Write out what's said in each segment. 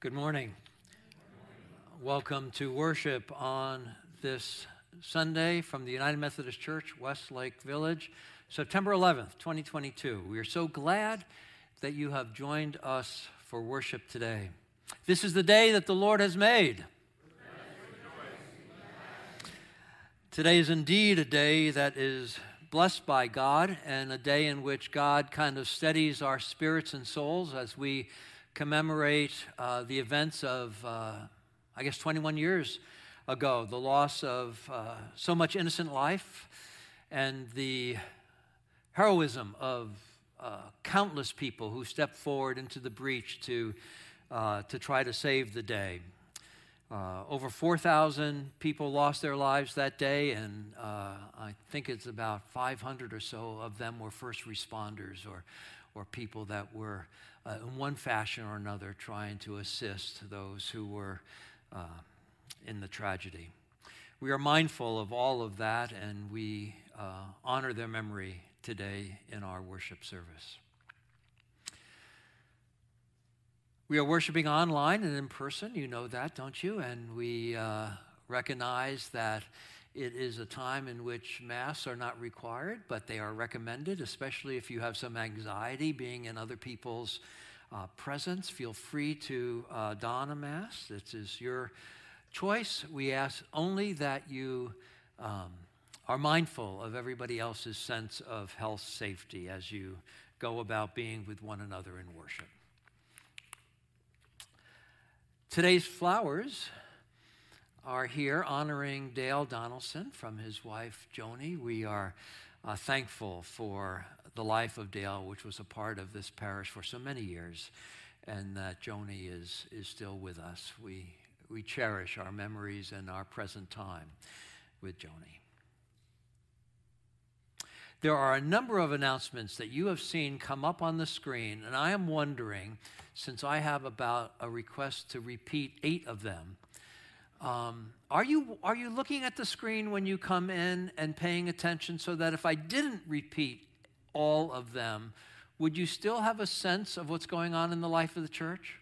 Good morning. Welcome to worship on this Sunday from the United Methodist Church, Westlake Village, September 11th, 2022. We are so glad that you have joined us for worship today. This is the day that the Lord has made. Today is indeed a day that is blessed by God and a day in which God kind of steadies our spirits and souls as we commemorate uh, the events of, uh, I guess, 21 years ago, the loss of uh, so much innocent life and the heroism of uh, countless people who stepped forward into the breach to, uh, to try to save the day. Uh, over 4,000 people lost their lives that day, and I think it's about 500 or so of them were first responders or, or people that were uh, in one fashion or another trying to assist those who were uh, in the tragedy. We are mindful of all of that and we uh, honor their memory today in our worship service. We are worshiping online and in person. You know that, don't you? And we uh, recognize that it is a time in which masks are not required, but they are recommended, especially if you have some anxiety being in other people's uh, presence. Feel free to uh, don a mask. This is your choice. We ask only that you um, are mindful of everybody else's sense of health safety as you go about being with one another in worship. Today's flowers are here honoring Dale Donaldson from his wife Joni. We are uh, thankful for the life of Dale, which was a part of this parish for so many years, and that Joni is, is still with us. We, we cherish our memories and our present time with Joni. There are a number of announcements that you have seen come up on the screen, and I am wondering, since I have about a request to repeat eight of them, um, are, you, are you looking at the screen when you come in and paying attention so that if I didn't repeat all of them, would you still have a sense of what's going on in the life of the church?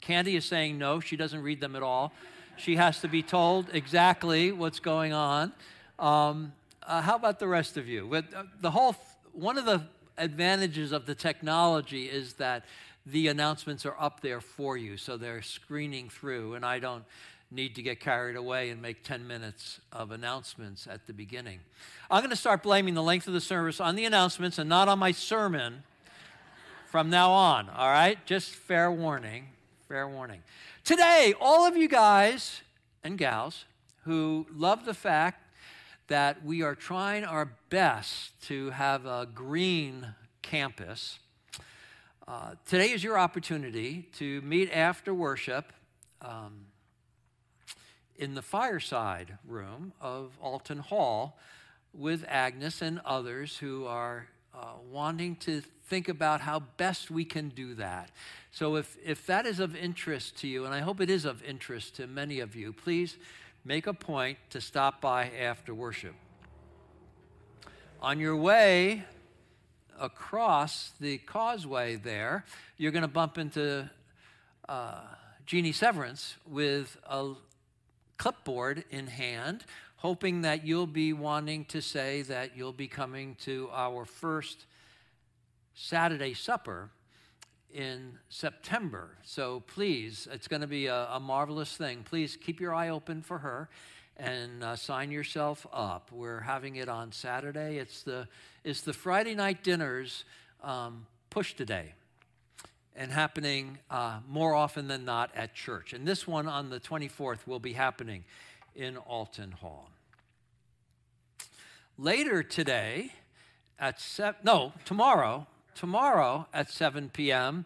Candy is saying no, she doesn't read them at all. She has to be told exactly what's going on. Um, uh, how about the rest of you? With, uh, the whole, one of the advantages of the technology is that the announcements are up there for you, so they're screening through, and I don't need to get carried away and make 10 minutes of announcements at the beginning. I'm going to start blaming the length of the service on the announcements and not on my sermon from now on, all right? Just fair warning, fair warning. Today, all of you guys and gals who love the fact that we are trying our best to have a green campus, uh, today is your opportunity to meet after worship. Um, in the fireside room of Alton Hall with Agnes and others who are uh, wanting to think about how best we can do that. So, if, if that is of interest to you, and I hope it is of interest to many of you, please make a point to stop by after worship. On your way across the causeway there, you're going to bump into uh, Jeannie Severance with a clipboard in hand, hoping that you'll be wanting to say that you'll be coming to our first Saturday supper in September. So please, it's going to be a, a, marvelous thing. Please keep your eye open for her and uh, sign yourself up. We're having it on Saturday. It's the, it's the Friday night dinners um, push today and happening uh, more often than not at church. And this one on the 24th will be happening in Alton Hall. Later today, at seven, no, tomorrow, tomorrow at 7 p.m.,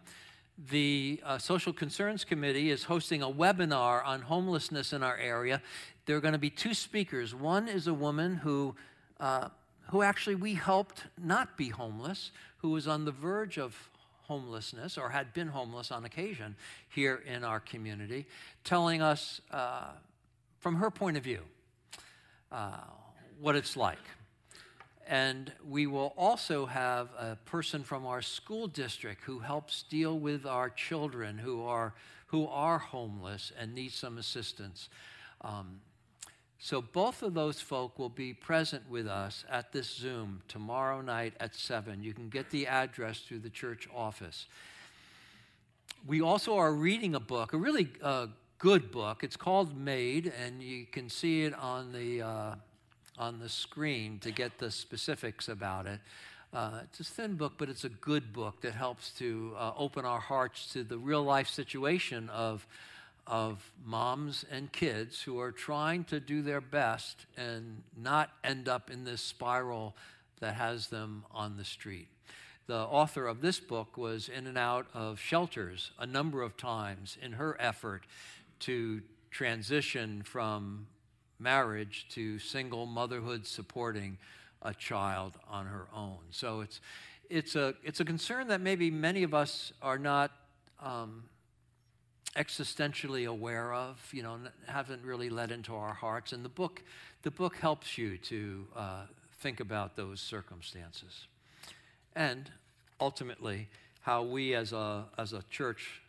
the uh, Social Concerns Committee is hosting a webinar on homelessness in our area. There are going to be two speakers. One is a woman who, uh, who actually we helped not be homeless, who was on the verge of homelessness or had been homeless on occasion here in our community, telling us uh, from her point of view uh, what it's like. And we will also have a person from our school district who helps deal with our children who are who are homeless and need some assistance. Um, so both of those folk will be present with us at this Zoom tomorrow night at 7. You can get the address through the church office. We also are reading a book, a really uh, good book. It's called Maid, and you can see it on the, uh, on the screen to get the specifics about it. Uh, it's a thin book, but it's a good book that helps to uh, open our hearts to the real life situation of of moms and kids who are trying to do their best and not end up in this spiral that has them on the street. The author of this book was in and out of shelters a number of times in her effort to transition from marriage to single motherhood supporting a child on her own. So it's, it's, a, it's a concern that maybe many of us are not um, existentially aware of, you know, haven't really let into our hearts. And the book, the book helps you to uh, think about those circumstances. And ultimately, how we as a, as a church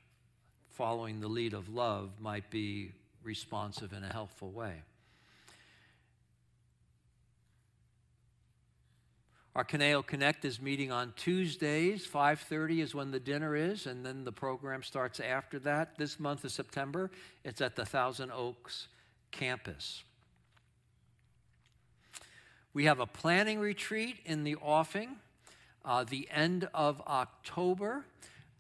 following the lead of love might be responsive in a helpful way. Our Conejo Connect is meeting on Tuesdays. 5:30 is when the dinner is, and then the program starts after that. This month of September, it's at the Thousand Oaks campus. We have a planning retreat in the offing. Uh, the end of October.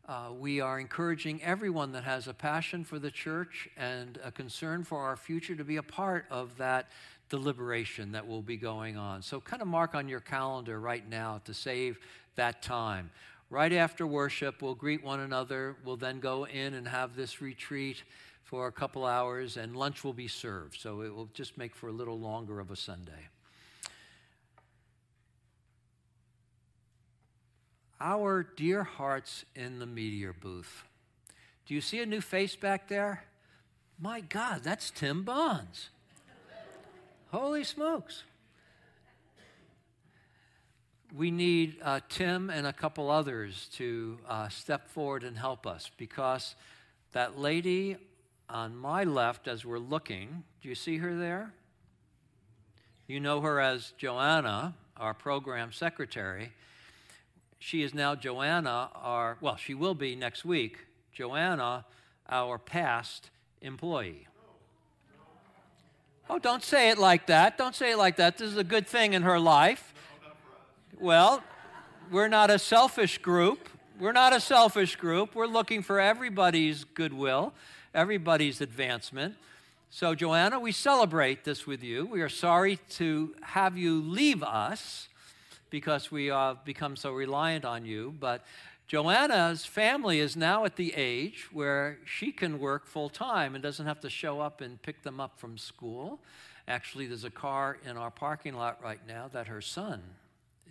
Uh, we are encouraging everyone that has a passion for the church and a concern for our future to be a part of that deliberation that will be going on. So, kind of mark on your calendar right now to save that time. Right after worship, we'll greet one another. We'll then go in and have this retreat for a couple hours, and lunch will be served. So, it will just make for a little longer of a Sunday. Our dear hearts in the media booth. Do you see a new face back there? My God, that's Tim Bonds. Holy smokes. We need uh, Tim and a couple others to uh, step forward and help us because that lady on my left, as we're looking, do you see her there? You know her as Joanna, our program secretary. She is now Joanna, our, well, she will be next week, Joanna, our past employee. Oh, don't say it like that. Don't say it like that. This is a good thing in her life. Well, we're not a selfish group. We're not a selfish group. We're looking for everybody's goodwill, everybody's advancement. So, Joanna, we celebrate this with you. We are sorry to have you leave us because we have become so reliant on you, but Joanna's family is now at the age where she can work full time and doesn't have to show up and pick them up from school. Actually, there's a car in our parking lot right now that her son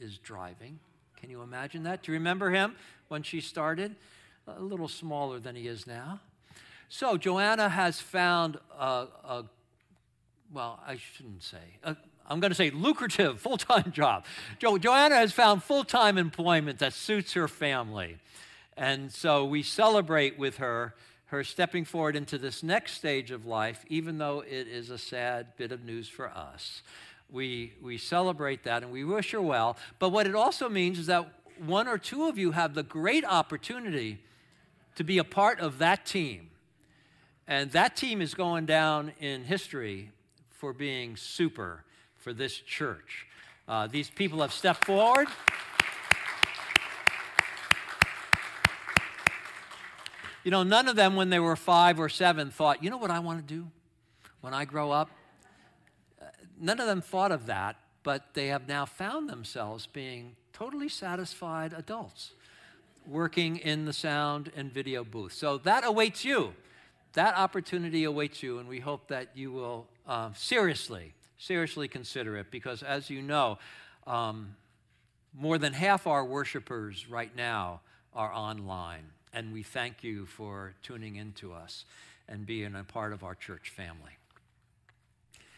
is driving. Can you imagine that? Do you remember him when she started? A little smaller than he is now. So, Joanna has found a, a well, I shouldn't say, a, I'm going to say lucrative full time job. Jo- Joanna has found full time employment that suits her family. And so we celebrate with her her stepping forward into this next stage of life, even though it is a sad bit of news for us. We, we celebrate that and we wish her well. But what it also means is that one or two of you have the great opportunity to be a part of that team. And that team is going down in history for being super for this church. Uh, these people have stepped forward. You know, none of them, when they were five or seven, thought, you know what I want to do when I grow up? Uh, none of them thought of that, but they have now found themselves being totally satisfied adults working in the sound and video booth. So that awaits you. That opportunity awaits you, and we hope that you will uh, seriously seriously consider it because, as you know, um, more than half our worshipers right now are online. And we thank you for tuning in to us and being a part of our church family.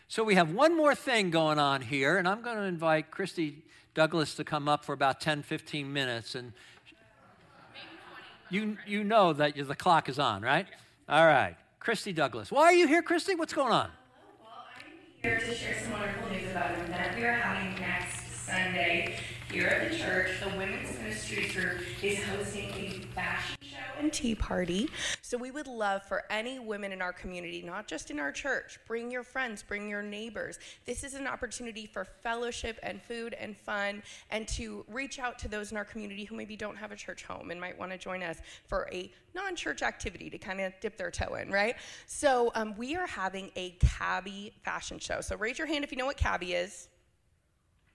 So we have one more thing going on here, and I'm going to invite Christy Douglas to come up for about 10, 15 minutes. And you, you know that the clock is on, right? All right. Christy Douglas. Why are you here, Christy? What's going on? Here to share some wonderful news about an event we are having next Sunday here at the church. The Women's Ministries Group is hosting a fashion and tea party. So we would love for any women in our community, not just in our church, bring your friends, bring your neighbors. This is an opportunity for fellowship and food and fun and to reach out to those in our community who maybe don't have a church home and might want to join us for a non-church activity to kind of dip their toe in, right? So um, we are having a cabi fashion show. So raise your hand if you know what cabi is.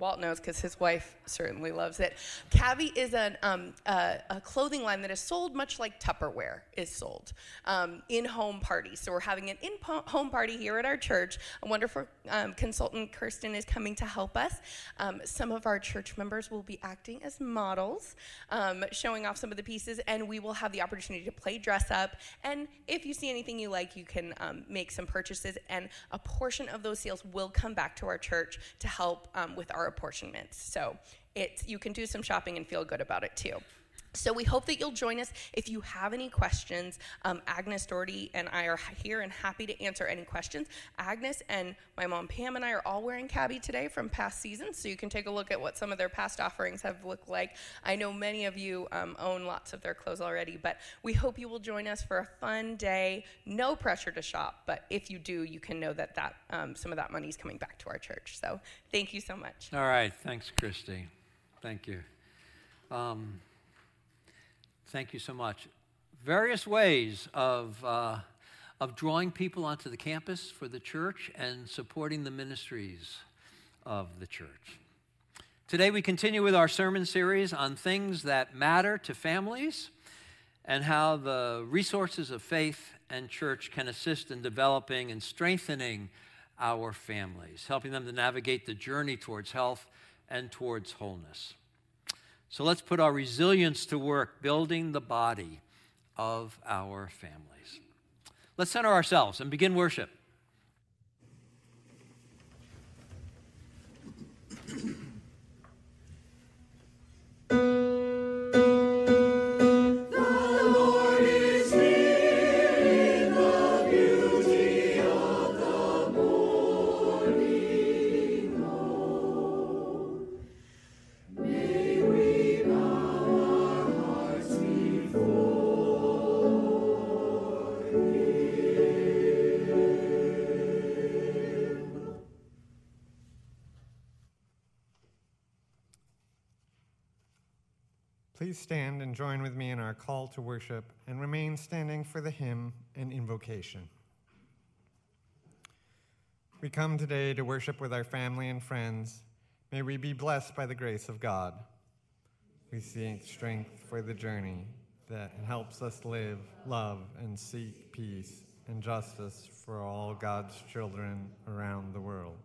Walt knows because his wife certainly loves it. Cabi is an, um, a, a, clothing line that is sold much like Tupperware is sold um, in home parties. So we're having an in home party here at our church. A wonderful um, consultant, Kirsten, is coming to help us. Um, some of our church members will be acting as models, um, showing off some of the pieces, and we will have the opportunity to play dress up. And if you see anything you like, you can um, make some purchases, and a portion of those sales will come back to our church to help with our apportionments. So it's, you can do some shopping and feel good about it too. So we hope that you'll join us. If you have any questions, um, Agnes Doherty and I are here and happy to answer any questions. Agnes and my mom Pam and I are all wearing cabi today from past seasons, so you can take a look at what some of their past offerings have looked like. I know many of you um, own lots of their clothes already, but we hope you will join us for a fun day. No pressure to shop, but if you do, you can know that, that um, some of that money is coming back to our church. So thank you so much. All right. Thanks, Christy. Thank you. Thank you so much. Various ways of, uh, of drawing people onto the campus for the church and supporting the ministries of the church. Today, we continue with our sermon series on things that matter to families and how the resources of faith and church can assist in developing and strengthening our families, helping them to navigate the journey towards health and towards wholeness. So let's put our resilience to work building the body of our families. Let's center ourselves and begin worship. join with me in our call to worship and remain standing for the hymn and invocation. We come today to worship with our family and friends. May we be blessed by the grace of God. We seek strength for the journey that helps us live, love, and seek peace and justice for all God's children around the world.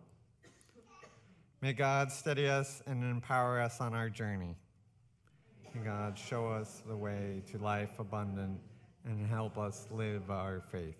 May God steady us and empower us on our journey. God, show us the way to life abundant and help us live our faith.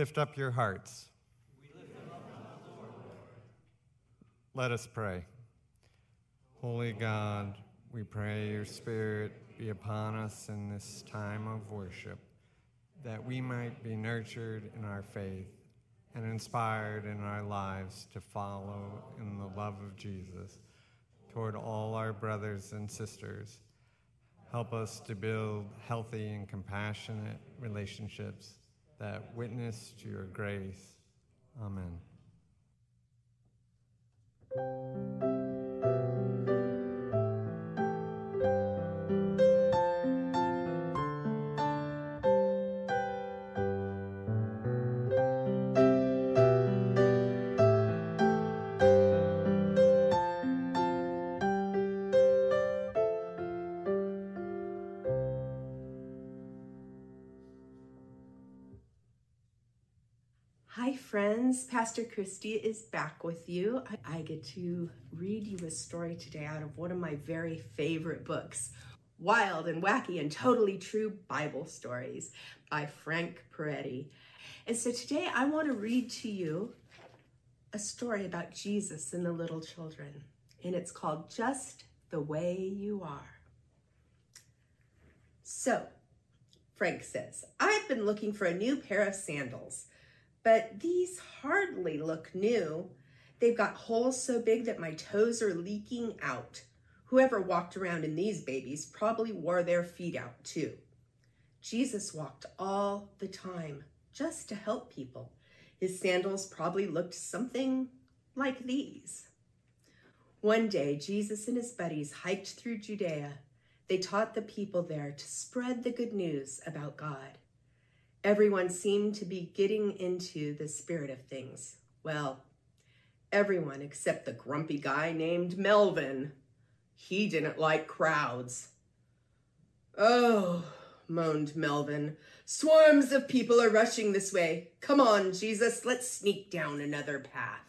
Lift up your hearts. Let us pray. Holy God, we pray your Spirit be upon us in this time of worship, that we might be nurtured in our faith and inspired in our lives to follow in the love of Jesus toward all our brothers and sisters. Help us to build healthy and compassionate relationships that witness to your grace. Amen. Pastor Christy is back with you. I, get to read you a story today out of one of my very favorite books Wild and Wacky and Totally True Bible Stories by Frank Peretti. And so today I want to read to you a story about Jesus and the little children. And it's called Just the Way You Are. So, Frank says, I've been looking for a new pair of sandals but these hardly look new. They've got holes so big that my toes are leaking out. Whoever walked around in these babies probably wore their feet out too. Jesus walked all the time just to help people. His sandals probably looked something like these. One day, Jesus and his buddies hiked through Judea. They taught the people there to spread the good news about God. Everyone seemed to be getting into the spirit of things. Well, everyone except the grumpy guy named Melvin. He didn't like crowds. Oh, moaned Melvin. Swarms of people are rushing this way. Come on, Jesus, let's sneak down another path.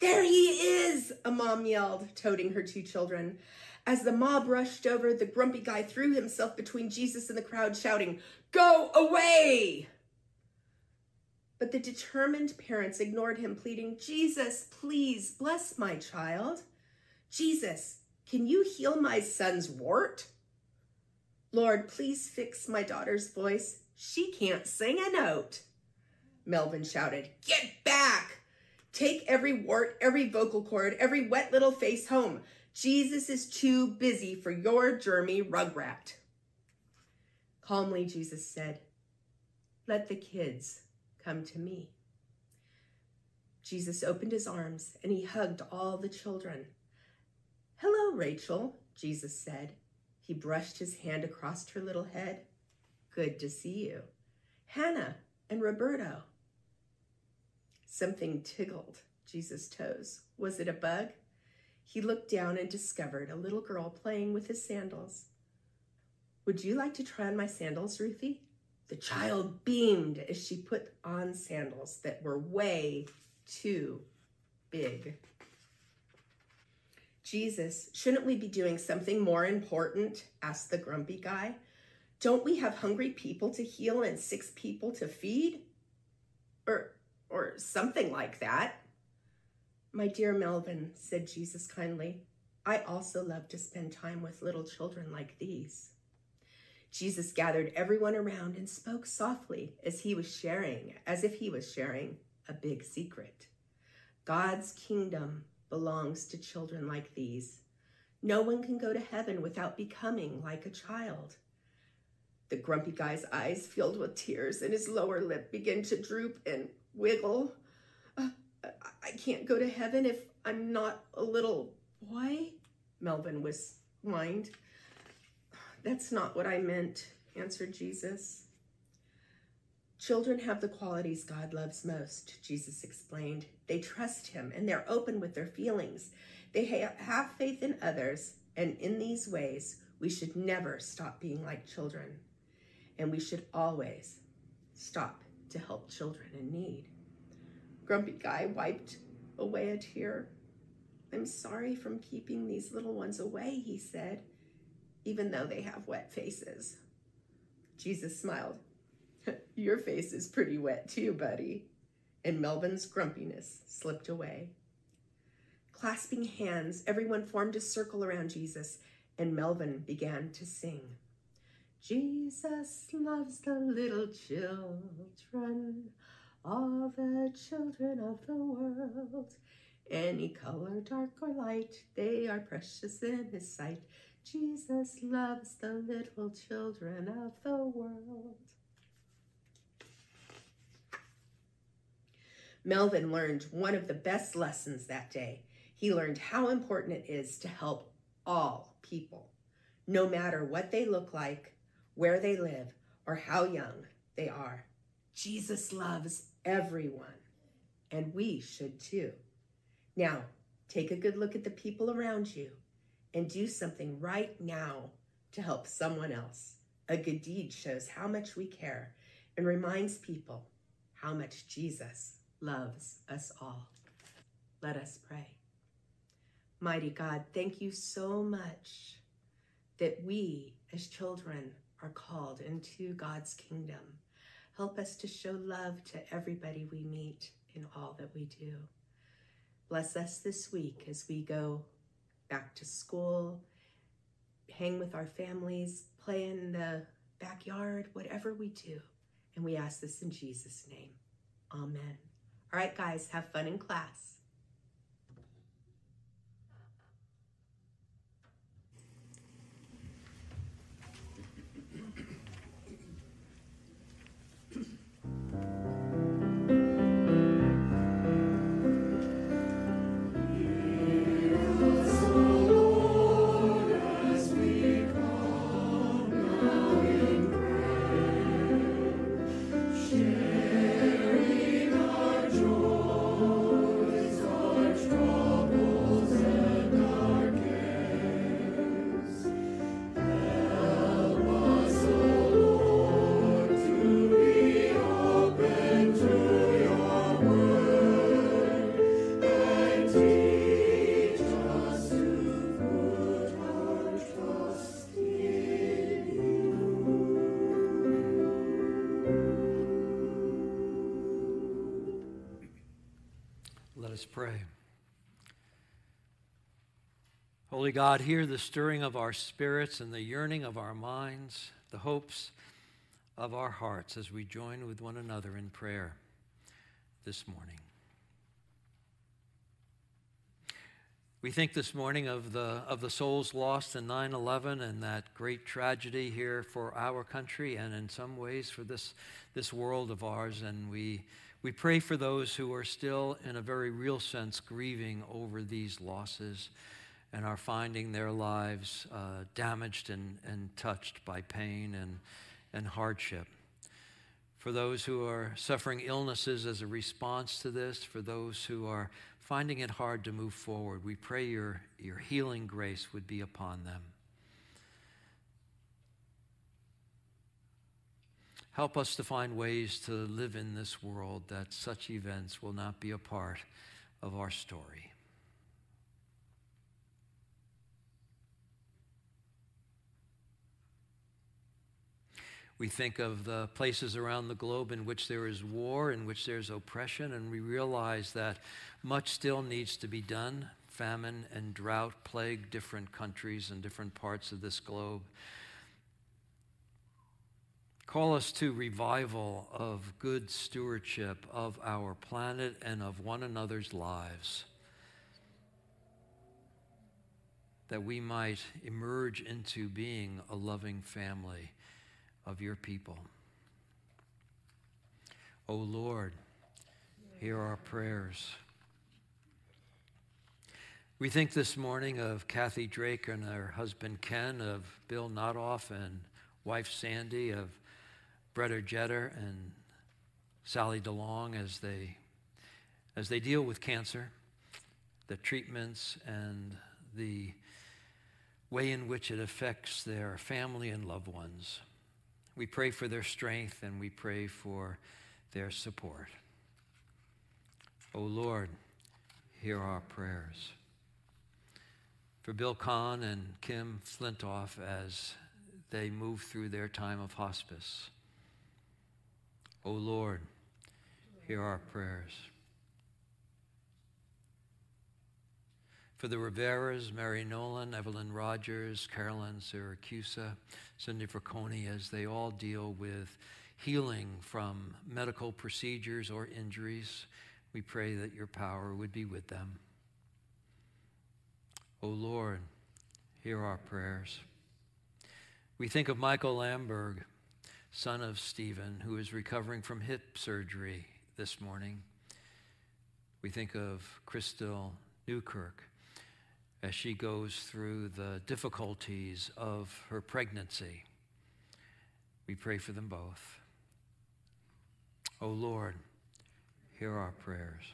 There he is, a mom yelled, toting her two children. As the mob rushed over, the grumpy guy threw himself between Jesus and the crowd, shouting, Go away! But the determined parents ignored him, pleading, Jesus, please bless my child. Jesus, can you heal my son's wart? Lord, please fix my daughter's voice. She can't sing a note. Melvin shouted, Get back! Take every wart, every vocal cord, every wet little face home. Jesus is too busy for your germy rugrat. Calmly, Jesus said, Let the kids come to me. Jesus opened his arms and he hugged all the children. Hello, Rachel, Jesus said. He brushed his hand across her little head. Good to see you. Hannah and Roberto. Something tickled Jesus' toes. Was it a bug? He looked down and discovered a little girl playing with his sandals. Would you like to try on my sandals, Ruthie? The child beamed as she put on sandals that were way too big. Jesus, shouldn't we be doing something more important? asked the grumpy guy. Don't we have hungry people to heal and six people to feed? Or or something like that. My dear Melvin, said Jesus kindly, I also love to spend time with little children like these. Jesus gathered everyone around and spoke softly as he was sharing, as if he was sharing a big secret. God's kingdom belongs to children like these. No one can go to heaven without becoming like a child. The grumpy guy's eyes filled with tears and his lower lip began to droop and wiggle. I can't go to heaven if I'm not a little boy, Melvin was whined. That's not what I meant, answered Jesus. Children have the qualities God loves most, Jesus explained. They trust Him and they're open with their feelings. They have faith in others, and in these ways, we should never stop being like children. And we should always stop to help children in need. Grumpy Guy wiped away a tear. I'm sorry from keeping these little ones away, he said, even though they have wet faces. Jesus smiled. Your face is pretty wet too, buddy. And Melvin's grumpiness slipped away. Clasping hands, everyone formed a circle around Jesus, and Melvin began to sing. Jesus loves the little children, all the children of the world. Any color, dark or light, they are precious in his sight. Jesus loves the little children of the world. Melvin learned one of the best lessons that day. He learned how important it is to help all people, no matter what they look like, where they live, or how young they are. Jesus loves everyone, and we should too. Now, take a good look at the people around you and do something right now to help someone else. A good deed shows how much we care and reminds people how much Jesus loves us all. Let us pray. Mighty God, thank you so much that we as children are called into God's kingdom. Help us to show love to everybody we meet in all that we do. Bless us this week as we go back to school, hang with our families, play in the backyard, whatever we do. And we ask this in Jesus' name. Amen. All right, guys, have fun in class. Us pray. Holy God, hear the stirring of our spirits and the yearning of our minds, the hopes of our hearts as we join with one another in prayer this morning. We think this morning of the, of the souls lost in 9 11 and that great tragedy here for our country and in some ways for this, this world of ours. And we we pray for those who are still, in a very real sense, grieving over these losses and are finding their lives uh, damaged and, and touched by pain and, and hardship. For those who are suffering illnesses as a response to this, for those who are finding it hard to move forward, we pray your, your healing grace would be upon them. Help us to find ways to live in this world that such events will not be a part of our story. We think of the places around the globe in which there is war, in which there's oppression, and we realize that much still needs to be done. Famine and drought plague different countries and different parts of this globe. Call us to revival of good stewardship of our planet and of one another's lives. That we might emerge into being a loving family of your people. O oh Lord, hear our prayers. We think this morning of Kathy Drake and her husband Ken, of Bill Notoff and wife Sandy, of Bretta Jetter and Sally DeLong as they, as they deal with cancer, the treatments, and the way in which it affects their family and loved ones. We pray for their strength and we pray for their support. O oh Lord, hear our prayers. For Bill Kahn and Kim Flintoff as they move through their time of hospice O Lord, hear our prayers. For the Riveras, Mary Nolan, Evelyn Rogers, Carolyn Syracusa, Cindy Fracconi, as they all deal with healing from medical procedures or injuries, we pray that your power would be with them. O Lord, hear our prayers. We think of Michael Lamberg, son of Stephen, who is recovering from hip surgery this morning. We think of Crystal Newkirk as she goes through the difficulties of her pregnancy. We pray for them both. O oh Lord, hear our prayers.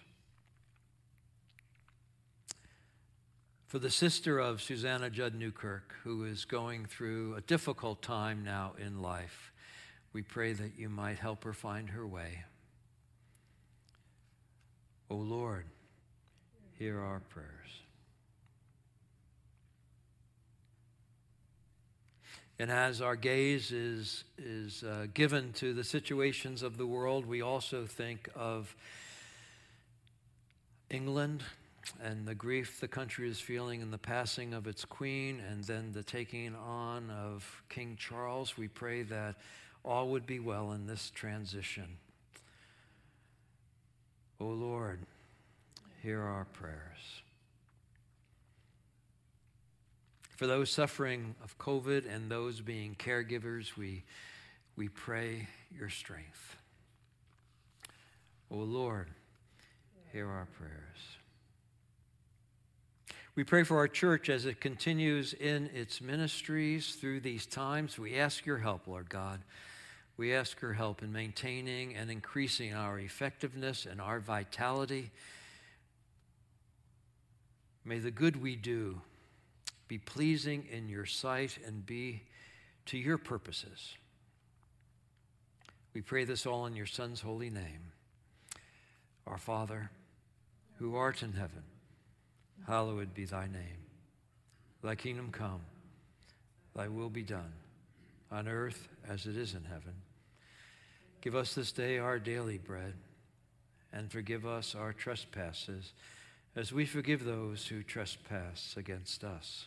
For the sister of Susanna Judd Newkirk, who is going through a difficult time now in life, we pray that you might help her find her way. O oh Lord, hear our prayers. And as our gaze is, is uh, given to the situations of the world, we also think of England and the grief the country is feeling in the passing of its queen and then the taking on of King Charles. We pray that all would be well in this transition. O oh Lord, hear our prayers. For those suffering of COVID and those being caregivers, we, we pray your strength. O oh Lord, hear our prayers. We pray for our church as it continues in its ministries through these times. We ask your help, Lord God. We ask your help in maintaining and increasing our effectiveness and our vitality. May the good we do be pleasing in your sight and be to your purposes. We pray this all in your Son's holy name. Our Father, who art in heaven, hallowed be thy name. Thy kingdom come, thy will be done, on earth as it is in heaven. Give us this day our daily bread, and forgive us our trespasses, as we forgive those who trespass against us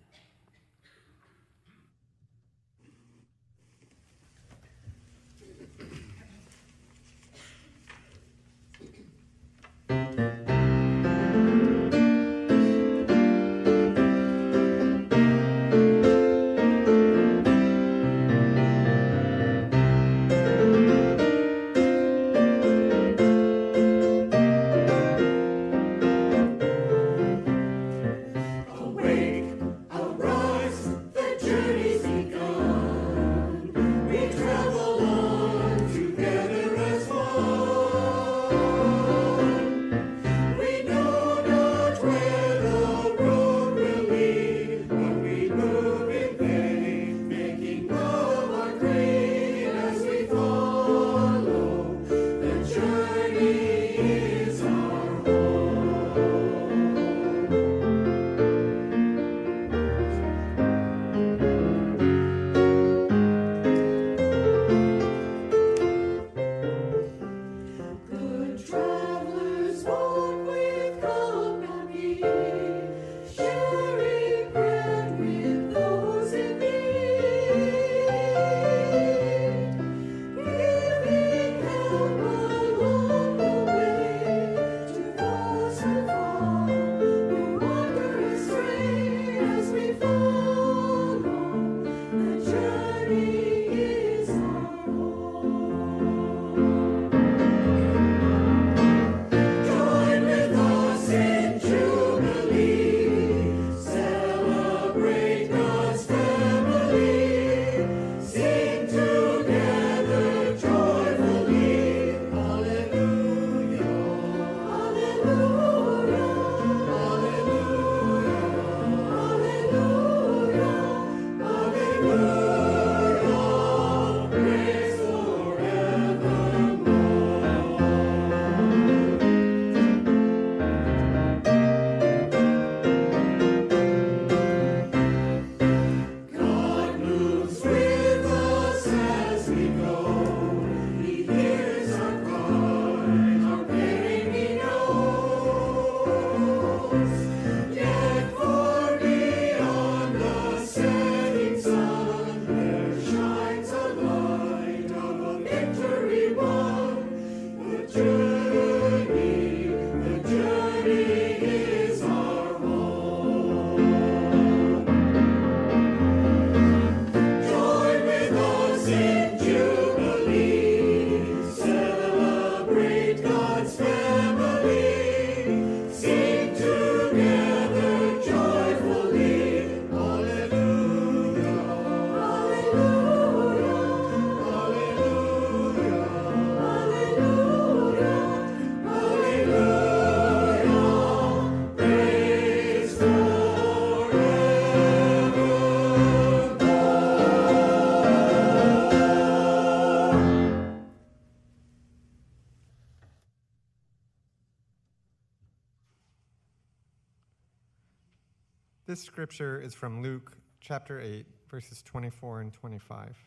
Scripture is from Luke chapter 8, verses 24 and 25.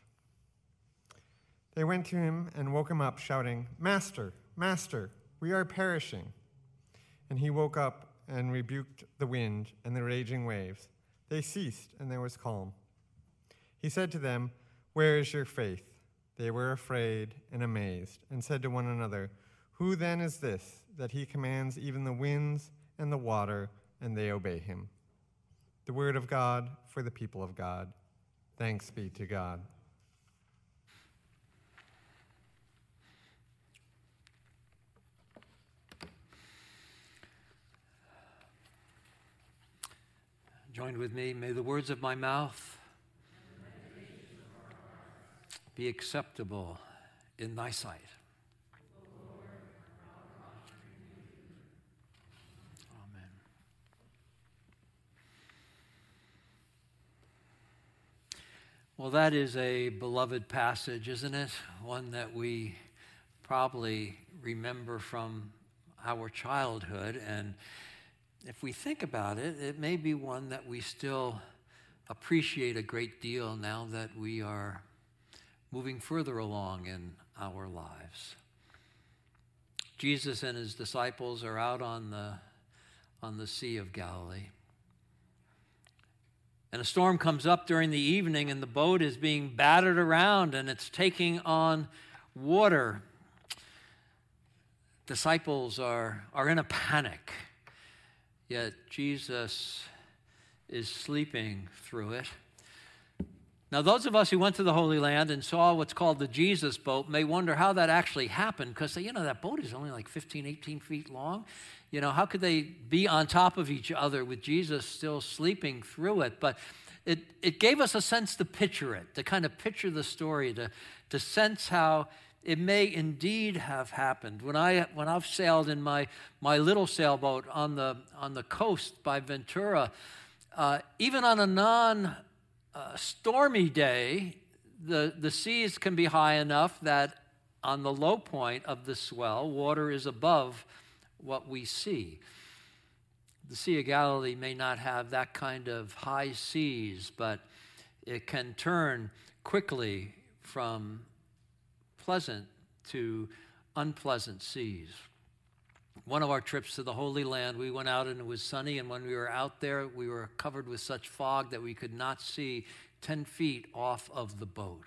They went to him and woke him up, shouting, Master, Master, we are perishing. And he woke up and rebuked the wind and the raging waves. They ceased, and there was calm. He said to them, Where is your faith? They were afraid and amazed, and said to one another, Who then is this, that he commands even the winds and the water, and they obey him? The word of God for the people of God. Thanks be to God. Join with me. May the words of my mouth be acceptable in thy sight. Well, that is a beloved passage, isn't it? One that we probably remember from our childhood and if we think about it, it may be one that we still appreciate a great deal now that we are moving further along in our lives. Jesus and his disciples are out on the, on the Sea of Galilee. And a storm comes up during the evening, and the boat is being battered around and it's taking on water. Disciples are, are in a panic. Yet Jesus is sleeping through it. Now, those of us who went to the Holy Land and saw what's called the Jesus boat may wonder how that actually happened because, you know, that boat is only like 15, 18 feet long. You know, how could they be on top of each other with Jesus still sleeping through it? But it, it gave us a sense to picture it, to kind of picture the story, to, to sense how it may indeed have happened. When, I, when I've sailed in my, my little sailboat on the, on the coast by Ventura, uh, even on a non uh, stormy day, the, the seas can be high enough that on the low point of the swell, water is above what we see. The Sea of Galilee may not have that kind of high seas, but it can turn quickly from pleasant to unpleasant seas. One of our trips to the Holy Land, we went out and it was sunny, and when we were out there, we were covered with such fog that we could not see 10 feet off of the boat.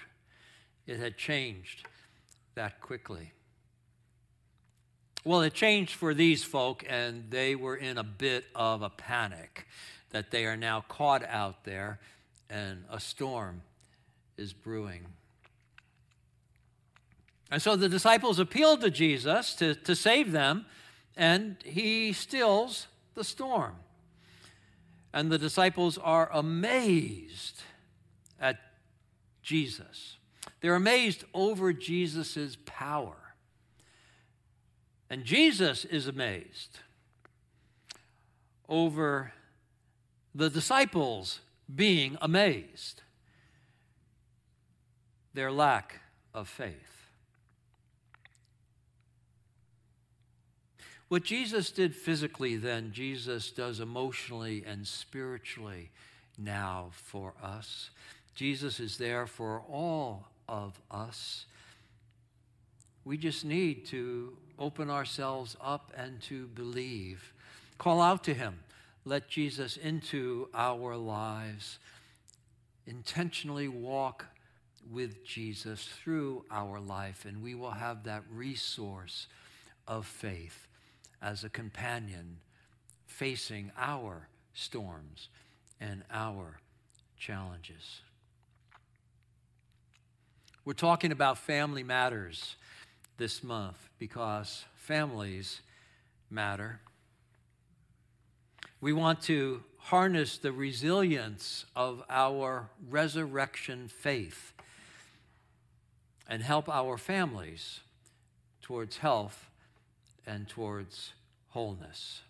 It had changed that quickly. Well, it changed for these folk, and they were in a bit of a panic that they are now caught out there and a storm is brewing. And so the disciples appealed to Jesus to, to save them, and he stills the storm. And the disciples are amazed at Jesus. They're amazed over Jesus' power. And Jesus is amazed over the disciples being amazed, their lack of faith. What Jesus did physically then, Jesus does emotionally and spiritually now for us. Jesus is there for all of us. We just need to open ourselves up and to believe. Call out to Him. Let Jesus into our lives. Intentionally walk with Jesus through our life, and we will have that resource of faith as a companion facing our storms and our challenges. We're talking about family matters this month because families matter. We want to harness the resilience of our resurrection faith and help our families towards health and towards wholeness.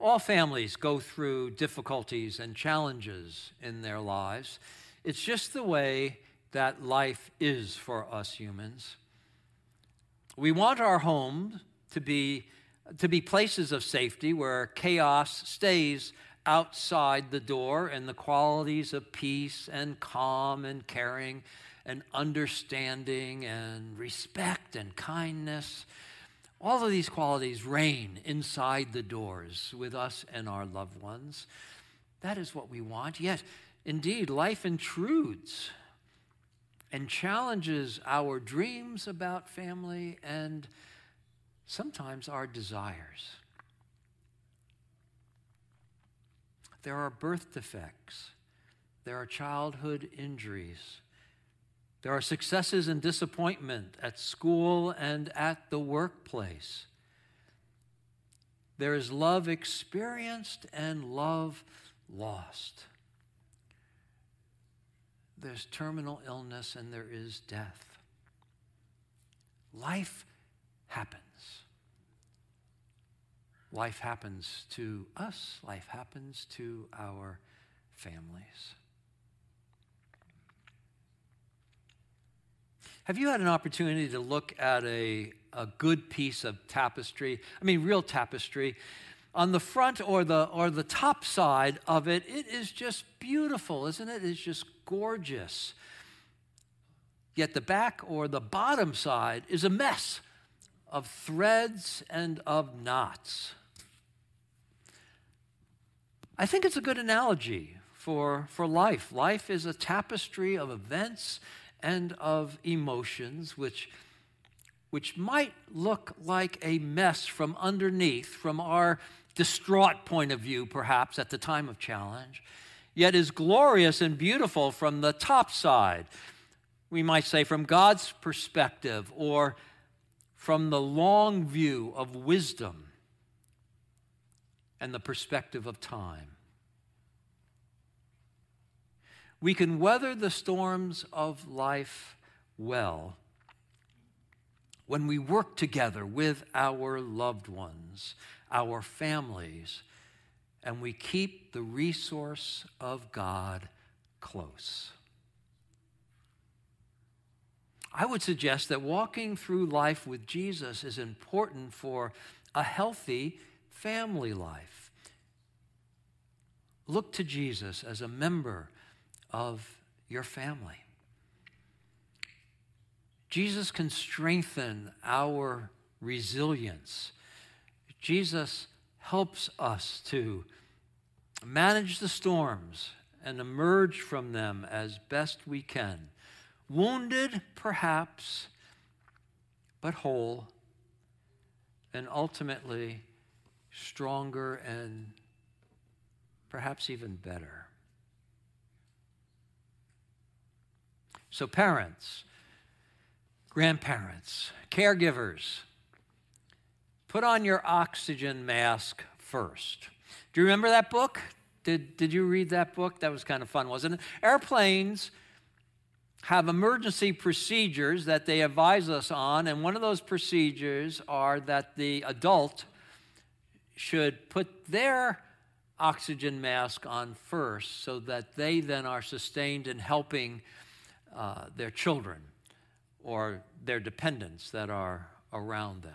All families go through difficulties and challenges in their lives. It's just the way that life is for us humans. We want our home to be to be places of safety where chaos stays outside the door and the qualities of peace and calm and caring and understanding and respect and kindness. All of these qualities reign inside the doors with us and our loved ones. That is what we want. Yet, indeed, life intrudes and challenges our dreams about family and sometimes our desires. There are birth defects, there are childhood injuries, there are successes and disappointment at school and at the workplace. There is love experienced and love lost. There's terminal illness and there is death. Life happens. Life happens to us, life happens to our families. Have you had an opportunity to look at a, a good piece of tapestry? I mean, real tapestry. On the front or the, or the top side of it, it is just beautiful, isn't it? It's just gorgeous. Yet the back or the bottom side is a mess of threads and of knots. I think it's a good analogy for, for life. Life is a tapestry of events and of emotions, which, which might look like a mess from underneath, from our distraught point of view, perhaps, at the time of challenge, yet is glorious and beautiful from the top side. We might say from God's perspective or from the long view of wisdom and the perspective of time. We can weather the storms of life well when we work together with our loved ones, our families, and we keep the resource of God close. I would suggest that walking through life with Jesus is important for a healthy family life. Look to Jesus as a member of your family. Jesus can strengthen our resilience. Jesus helps us to manage the storms and emerge from them as best we can. Wounded, perhaps, but whole, and ultimately stronger and perhaps even better. So, parents, grandparents, caregivers, put on your oxygen mask first. Do you remember that book? Did, did you read that book? That was kind of fun, wasn't it? Airplanes have emergency procedures that they advise us on, and one of those procedures are that the adult should put their oxygen mask on first so that they then are sustained in helping uh, their children or their dependents that are around them.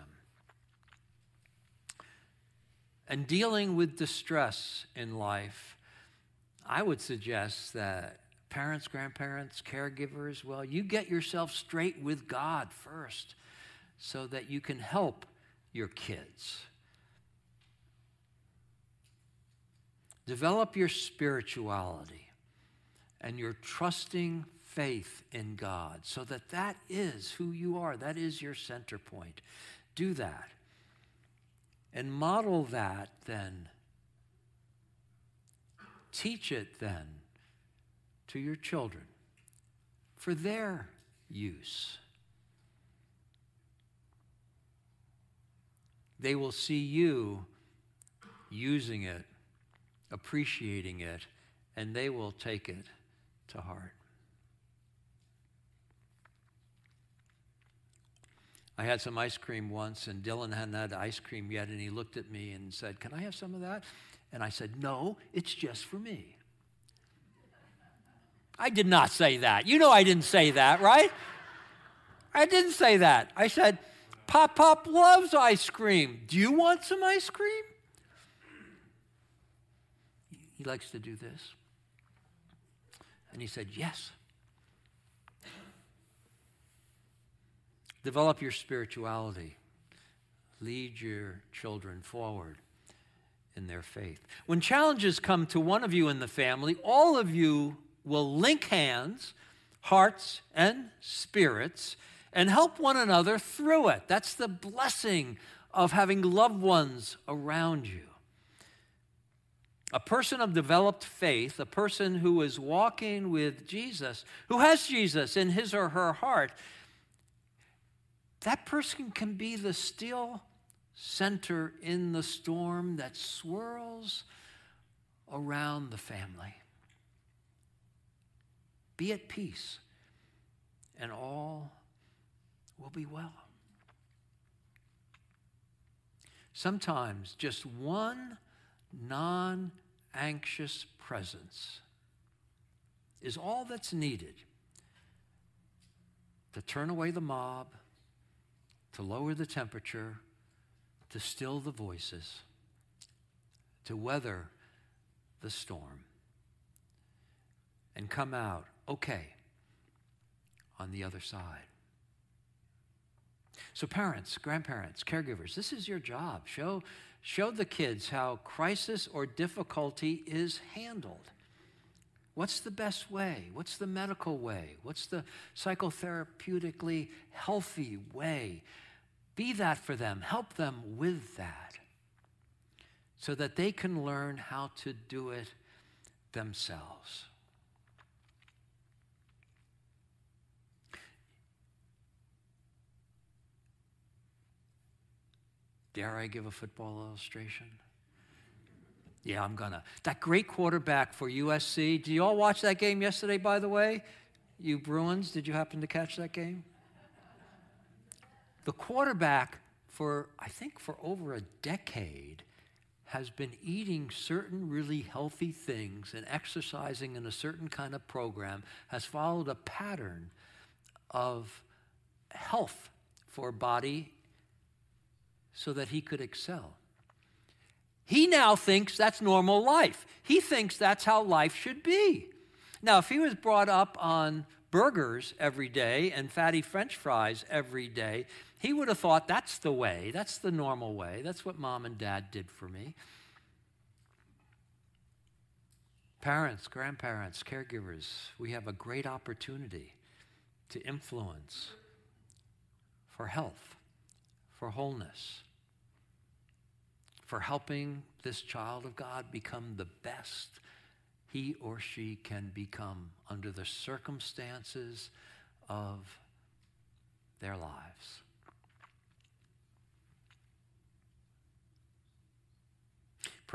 And dealing with distress in life, I would suggest that parents, grandparents, caregivers, well, you get yourself straight with God first so that you can help your kids. Develop your spirituality and your trusting faith in God so that that is who you are. That is your center point. Do that. And model that then. Teach it then to your children for their use. They will see you using it, appreciating it, and they will take it to heart. I had some ice cream once, and Dylan hadn't had ice cream yet, and he looked at me and said, Can I have some of that? And I said, No, it's just for me. I did not say that. You know I didn't say that, right? I didn't say that. I said, Pop Pop loves ice cream. Do you want some ice cream? He likes to do this. And he said, Yes. Develop your spirituality. Lead your children forward in their faith. When challenges come to one of you in the family, all of you will link hands, hearts, and spirits and help one another through it. That's the blessing of having loved ones around you. A person of developed faith, a person who is walking with Jesus, who has Jesus in his or her heart, that person can be the still center in the storm that swirls around the family. Be at peace, and all will be well. Sometimes just one non anxious presence is all that's needed to turn away the mob, to lower the temperature, to still the voices, to weather the storm, and come out okay on the other side. So, parents, grandparents, caregivers, this is your job. Show, show the kids how crisis or difficulty is handled. What's the best way? What's the medical way? What's the psychotherapeutically healthy way? Be that for them. Help them with that so that they can learn how to do it themselves. Dare I give a football illustration? Yeah, I'm gonna. That great quarterback for USC. Did you all watch that game yesterday, by the way? You Bruins, did you happen to catch that game? The quarterback, for I think for over a decade, has been eating certain really healthy things and exercising in a certain kind of program, has followed a pattern of health for body so that he could excel. He now thinks that's normal life. He thinks that's how life should be. Now, if he was brought up on burgers every day and fatty french fries every day, he would have thought that's the way, that's the normal way, that's what mom and dad did for me. Parents, grandparents, caregivers, we have a great opportunity to influence for health, for wholeness, for helping this child of God become the best he or she can become under the circumstances of their lives.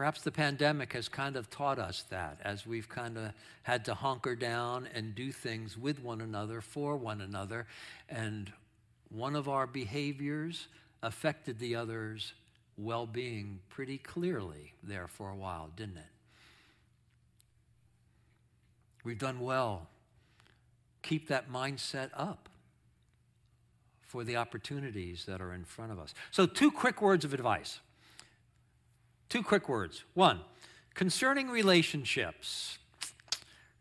Perhaps the pandemic has kind of taught us that as we've kind of had to hunker down and do things with one another, for one another, and one of our behaviors affected the other's well being pretty clearly there for a while, didn't it? We've done well. Keep that mindset up for the opportunities that are in front of us. So, two quick words of advice. Two quick words. One, concerning relationships,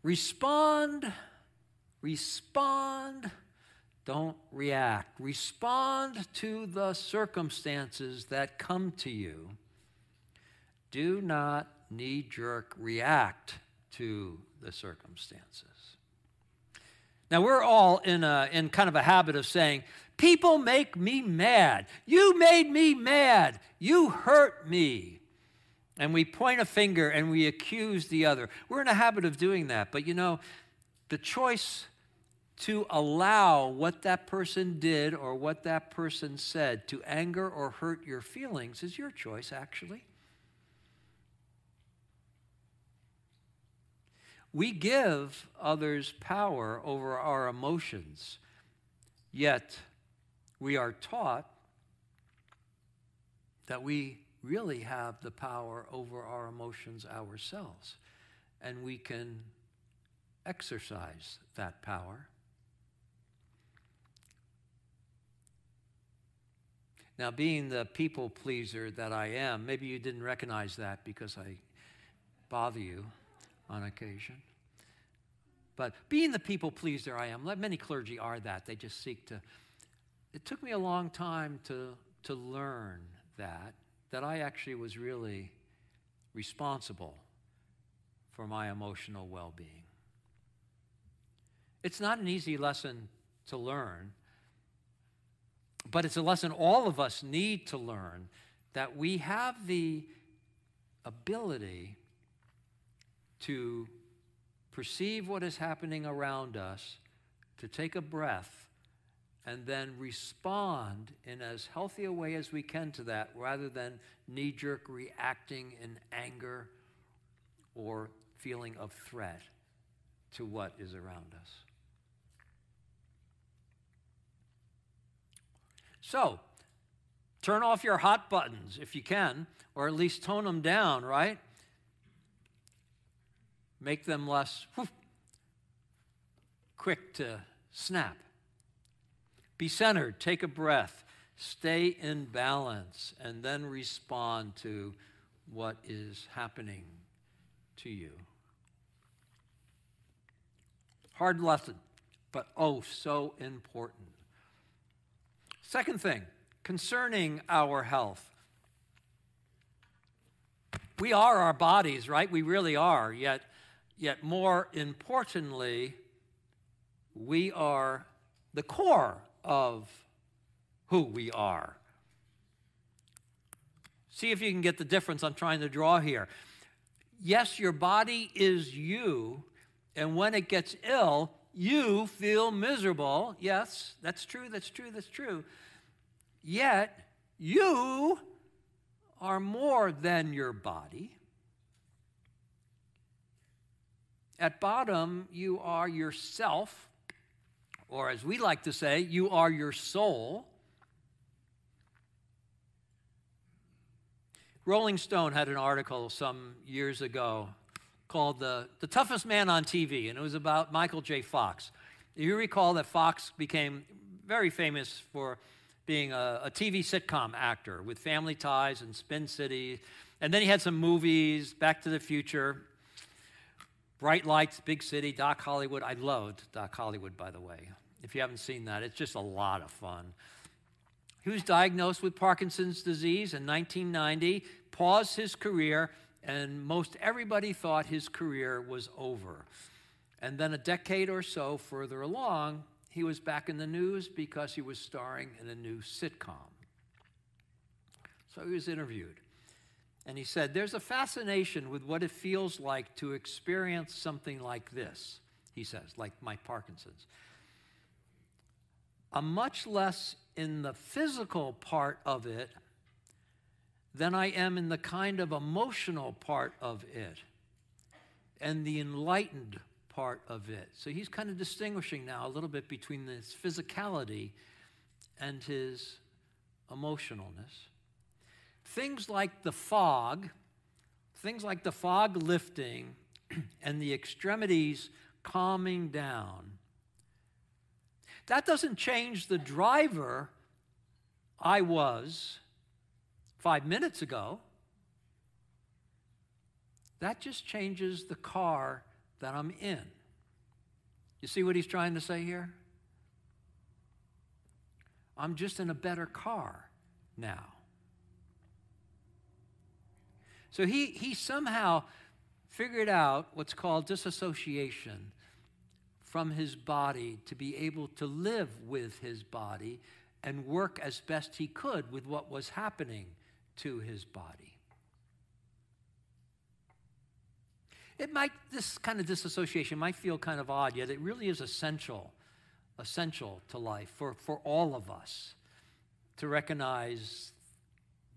respond, respond don't react. Respond to the circumstances that come to you. Do not knee jerk react to the circumstances. Now, we're all in, a, in kind of a habit of saying, People make me mad. You made me mad. You hurt me. And we point a finger and we accuse the other. We're in a habit of doing that. But you know, the choice to allow what that person did or what that person said to anger or hurt your feelings is your choice, actually. We give others power over our emotions, yet we are taught that we really have the power over our emotions ourselves, and we can exercise that power Now, being the people pleaser that I am, maybe you didn't recognize that because I bother you on occasion. But being the people pleaser I am, many clergy are that. They just seek to. It took me a long time to, to learn that, that I actually was really responsible for my emotional well being. It's not an easy lesson to learn, but it's a lesson all of us need to learn that we have the ability to perceive what is happening around us, to take a breath, and then respond in as healthy a way as we can to that rather than knee jerk reacting in anger or feeling of threat to what is around us. So, turn off your hot buttons if you can, or at least tone them down, right? Make them less quick to snap. Be centered, take a breath, stay in balance, and then respond to what is happening to you. Hard lesson, but oh, so important. Second thing, concerning our health. We are our bodies, right? We really are. Yet, yet more importantly, we are the core of who we are. See if you can get the difference I'm trying to draw here. Yes, your body is you, and when it gets ill, you feel miserable. Yes, that's true, that's true, that's true. Yet, you are more than your body. At bottom, you are yourself, or as we like to say, you are your soul. Rolling Stone had an article some years ago called the, the Toughest Man on TV, and it was about Michael J. Fox. You recall that Fox became very famous for being a, a, TV sitcom actor with Family Ties and Spin City. And then he had some movies, Back to the Future, Bright Lights, Big City, Doc Hollywood. I loved Doc Hollywood, by the way. If you haven't seen that, it's just a lot of fun. He was diagnosed with Parkinson's disease in 1990, paused his career, and most everybody thought his career was over. And then a decade or so further along, he was back in the news because he was starring in a new sitcom. So he was interviewed. And he said, There's a fascination with what it feels like to experience something like this, he says, like my Parkinson's. I'm much less in the physical part of it than I am in the kind of emotional part of it and the enlightened part of it. So he's kind of distinguishing now a little bit between his physicality and his emotionalness. Things like the fog, things like the fog lifting and the extremities calming down, that doesn't change the driver I was five minutes ago. That just changes the car that I'm in. You see what he's trying to say here? I'm just in a better car now. So he, he somehow figured out what's called disassociation from his body to be able to live with his body and work as best he could with what was happening to his body. It might, this kind of disassociation might feel kind of odd, yet it really is essential, essential to life for, for all of us to recognize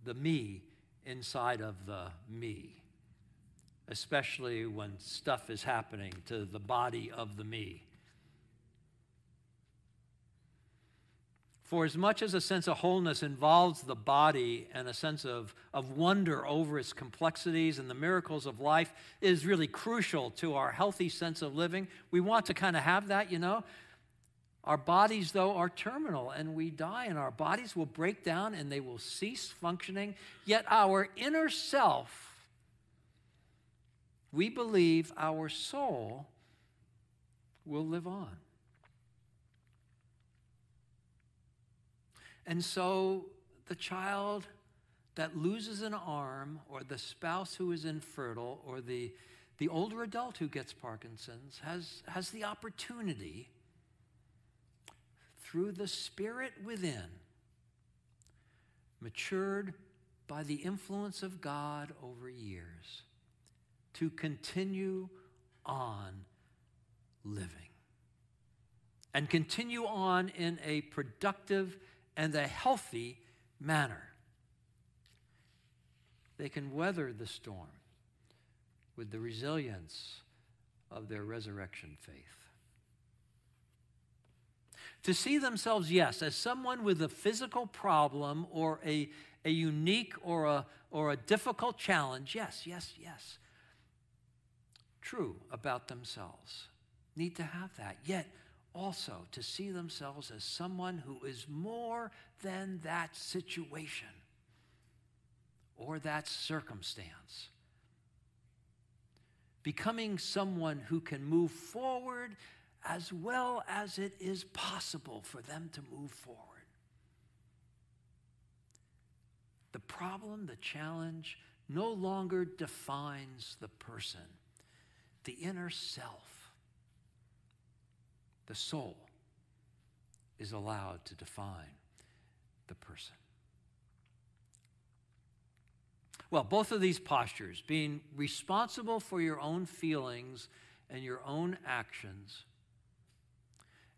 the me inside of the me, especially when stuff is happening to the body of the me. For as much as a sense of wholeness involves the body and a sense of, of wonder over its complexities and the miracles of life is really crucial to our healthy sense of living, we want to kind of have that, you know. Our bodies, though, are terminal and we die, and our bodies will break down and they will cease functioning. Yet, our inner self, we believe our soul will live on. And so, the child that loses an arm, or the spouse who is infertile, or the, the older adult who gets Parkinson's has, has the opportunity through the Spirit within, matured by the influence of God over years, to continue on living and continue on in a productive and a healthy manner. They can weather the storm with the resilience of their resurrection faith to see themselves, yes, as someone with a physical problem or a, a unique or a, or a difficult challenge, yes, yes, yes, true about themselves. Need to have that. Yet, also to see themselves as someone who is more than that situation or that circumstance. Becoming someone who can move forward as well as it is possible for them to move forward. The problem, the challenge, no longer defines the person. The inner self, the soul, is allowed to define the person. Well, both of these postures, being responsible for your own feelings and your own actions,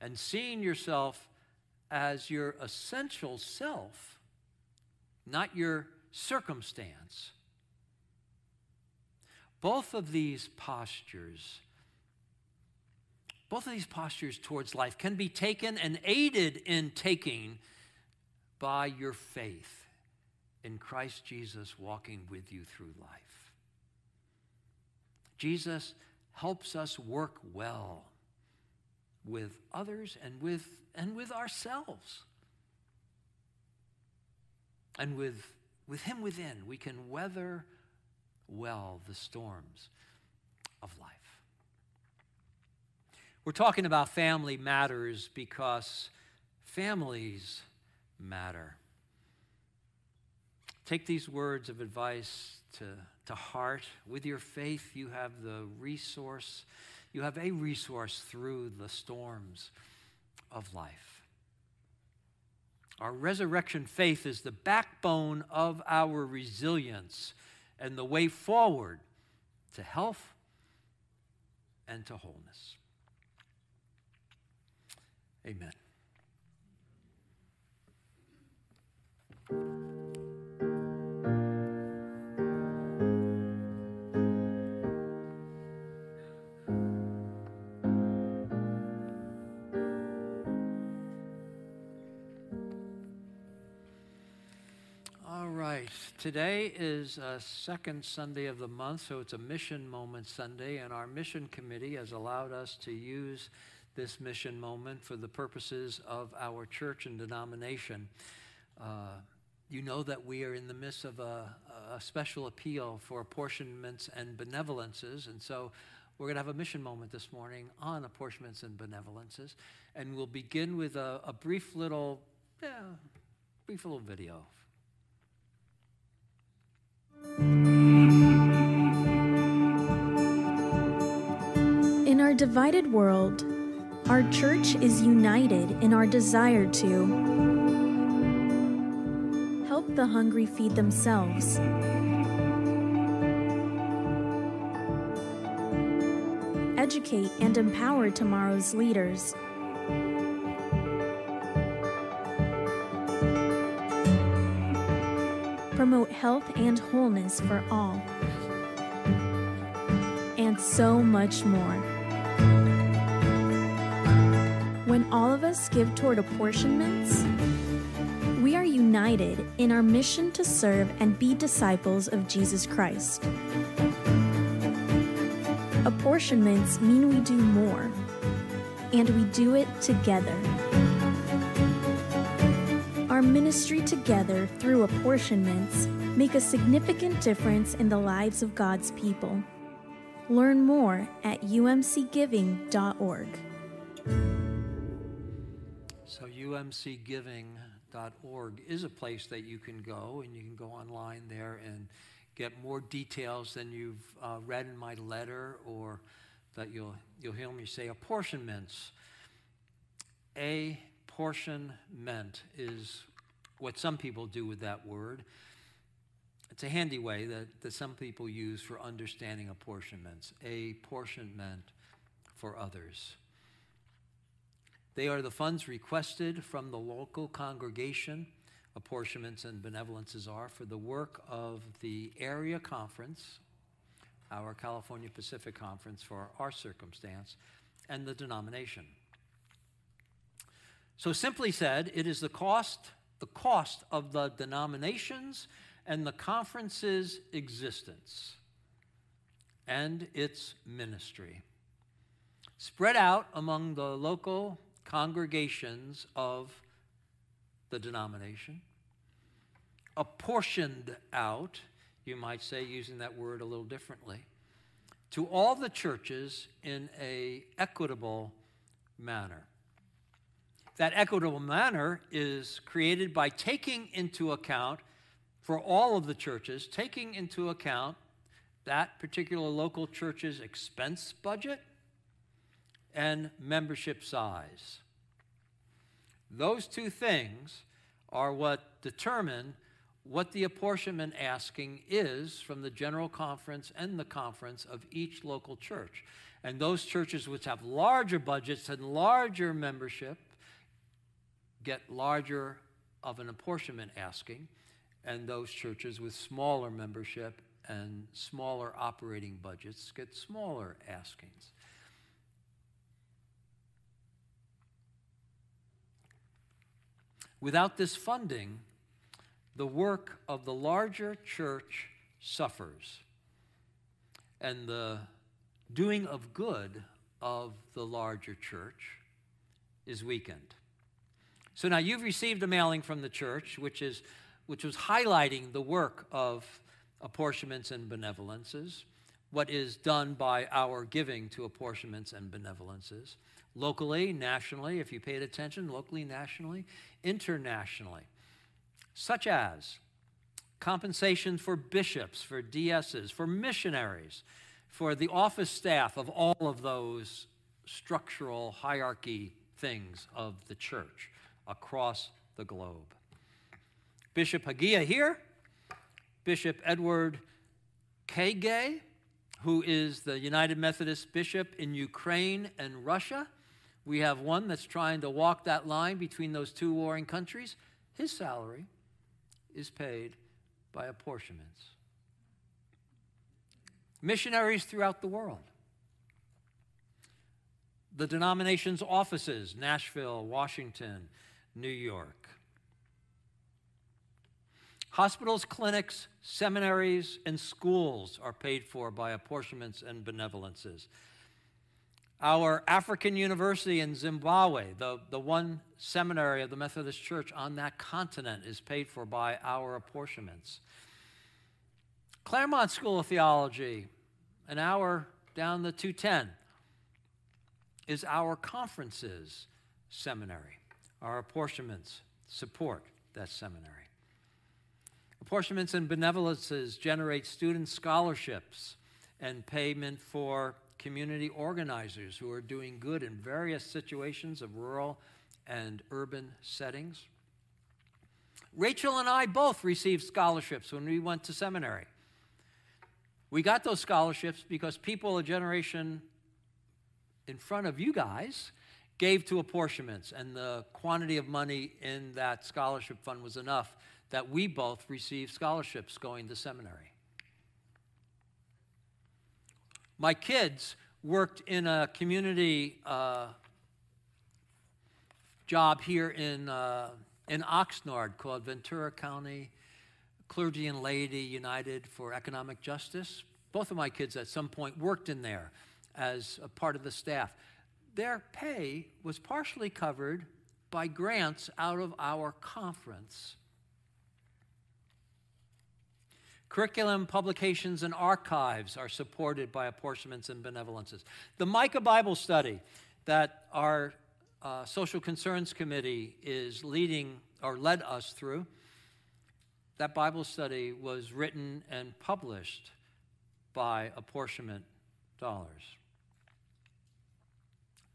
and seeing yourself as your essential self, not your circumstance. Both of these postures, both of these postures towards life can be taken and aided in taking by your faith in Christ Jesus walking with you through life. Jesus helps us work well with others and with, and with ourselves. And with, with Him within, we can weather well the storms of life. We're talking about family matters because families matter. Take these words of advice to, to heart. With your faith, you have the resource you have a resource through the storms of life. Our resurrection faith is the backbone of our resilience and the way forward to health and to wholeness. Amen. Today is a second Sunday of the month, so it's a Mission Moment Sunday, and our mission committee has allowed us to use this mission moment for the purposes of our church and denomination. Uh, you know that we are in the midst of a, a special appeal for apportionments and benevolences, and so we're going to have a mission moment this morning on apportionments and benevolences, and we'll begin with a, a brief little, yeah, brief little video in our divided world, our church is united in our desire to help the hungry feed themselves, educate and empower tomorrow's leaders promote health and wholeness for all, and so much more. When all of us give toward apportionments, we are united in our mission to serve and be disciples of Jesus Christ. Apportionments mean we do more. and we do it together. Ministry together through apportionments make a significant difference in the lives of God's people. Learn more at umcgiving.org. So, umcgiving.org is a place that you can go, and you can go online there and get more details than you've uh, read in my letter or that you'll, you'll hear me say apportionments. A portion meant is what some people do with that word. It's a handy way that, that some people use for understanding apportionments. A portion for others. They are the funds requested from the local congregation, apportionments and benevolences are, for the work of the area conference, our California Pacific Conference for our circumstance, and the denomination. So simply said, it is the cost, the cost of the denomination's and the conference's existence and its ministry, spread out among the local congregations of the denomination, apportioned out, you might say, using that word a little differently, to all the churches in a equitable manner. That equitable manner is created by taking into account, for all of the churches, taking into account that particular local church's expense budget and membership size. Those two things are what determine what the apportionment asking is from the general conference and the conference of each local church. And those churches which have larger budgets and larger membership get larger of an apportionment asking, and those churches with smaller membership and smaller operating budgets get smaller askings. Without this funding, the work of the larger church suffers, and the doing of good of the larger church is weakened. So now you've received a mailing from the church, which, is, which was highlighting the work of apportionments and benevolences, what is done by our giving to apportionments and benevolences, locally, nationally, if you paid attention, locally, nationally, internationally, such as compensation for bishops, for DSs, for missionaries, for the office staff of all of those structural hierarchy things of the church across the globe. Bishop Hagia here, Bishop Edward Khegay, who is the United Methodist bishop in Ukraine and Russia. We have one that's trying to walk that line between those two warring countries. His salary is paid by apportionments. Missionaries throughout the world. The denomination's offices, Nashville, Washington, New York. Hospitals, clinics, seminaries, and schools are paid for by apportionments and benevolences. Our Africa University in Zimbabwe, the, the one seminary of the Methodist Church on that continent, is paid for by our apportionments. Claremont School of Theology, an hour down the 210, is our conferences seminary. Our apportionments support that seminary. Apportionments and benevolences generate student scholarships and payment for community organizers who are doing good in various situations of rural and urban settings. Rachel and I both received scholarships when we went to seminary. We got those scholarships because people a generation in front of you guys gave to apportionments, and the quantity of money in that scholarship fund was enough that we both received scholarships going to seminary. My kids worked in a community uh, job here in, uh, in Oxnard called Ventura County Clergy and Laity United for Economic Justice. Both of my kids at some point worked in there as a part of the staff their pay was partially covered by grants out of our conference. Curriculum, publications, and archives are supported by apportionments and benevolences. The Micah Bible study that our uh, Social Concerns Committee is leading or led us through, that Bible study was written and published by apportionment dollars.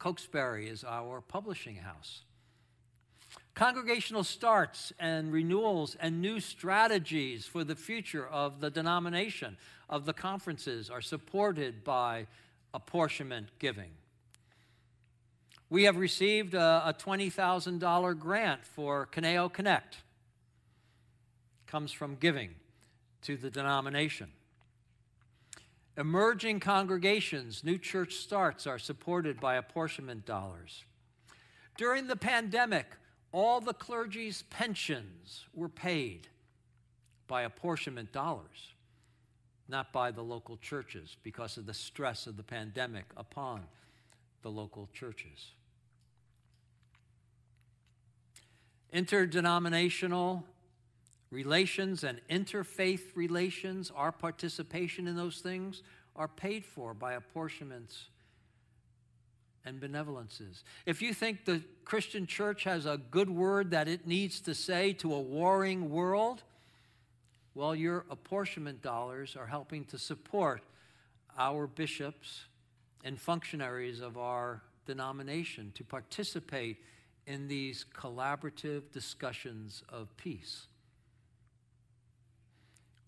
Cokesbury is our publishing house. Congregational starts and renewals and new strategies for the future of the denomination, of the conferences, are supported by apportionment giving. We have received a, a $20,000 grant for Conejo Connect. comes from giving to the denomination. Emerging congregations, new church starts are supported by apportionment dollars. During the pandemic, all the clergy's pensions were paid by apportionment dollars, not by the local churches because of the stress of the pandemic upon the local churches. Interdenominational relations and interfaith relations, our participation in those things are paid for by apportionments and benevolences. If you think the Christian church has a good word that it needs to say to a warring world, well, your apportionment dollars are helping to support our bishops and functionaries of our denomination to participate in these collaborative discussions of peace.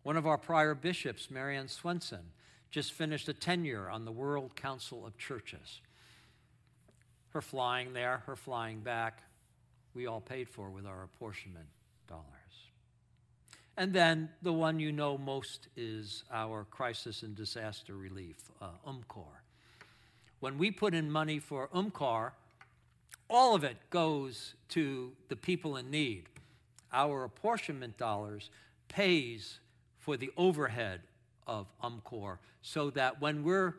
One of our prior bishops, Mary Ann Swenson, just finished a tenure on the World Council of Churches her flying there, her flying back, we all paid for with our apportionment dollars. And then the one you know most is our crisis and disaster relief, uh, UMCOR. When we put in money for UMCOR, all of it goes to the people in need. Our apportionment dollars pays for the overhead of UMCOR so that when we're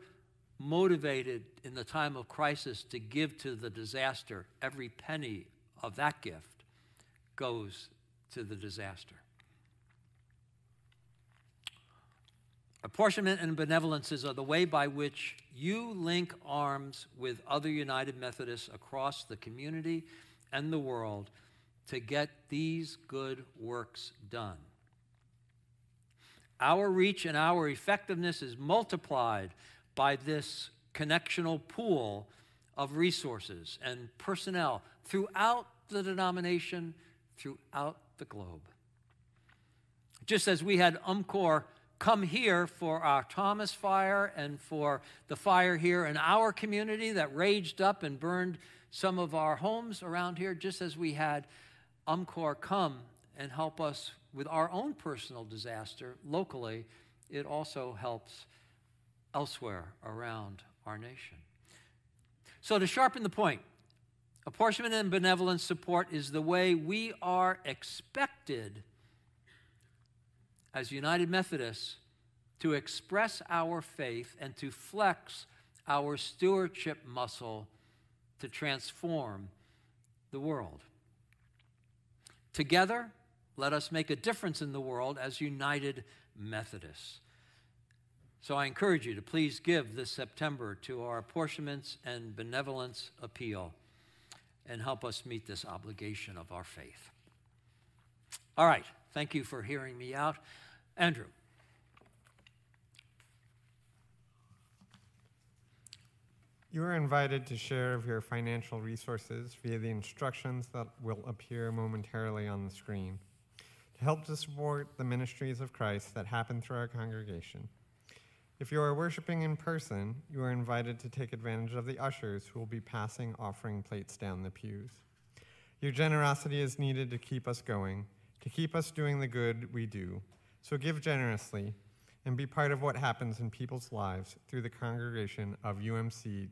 motivated in the time of crisis to give to the disaster, every penny of that gift goes to the disaster. Apportionment and benevolences are the way by which you link arms with other United Methodists across the community and the world to get these good works done. Our reach and our effectiveness is multiplied by this connectional pool of resources and personnel throughout the denomination, throughout the globe. Just as we had UMCOR come here for our Thomas fire and for the fire here in our community that raged up and burned some of our homes around here, just as we had UMCOR come and help us with our own personal disaster locally, it also helps elsewhere around our nation. So, to sharpen the point, apportionment and benevolence support is the way we are expected as United Methodists to express our faith and to flex our stewardship muscle to transform the world. Together, let us make a difference in the world as United Methodists. So I encourage you to please give this September to our apportionments and benevolence appeal and help us meet this obligation of our faith. All right. Thank you for hearing me out. Andrew. You are invited to share of your financial resources via the instructions that will appear momentarily on the screen help to support the ministries of Christ that happen through our congregation. If you are worshiping in person, you are invited to take advantage of the ushers who will be passing offering plates down the pews. Your generosity is needed to keep us going, to keep us doing the good we do. So give generously and be part of what happens in people's lives through the congregation of UMC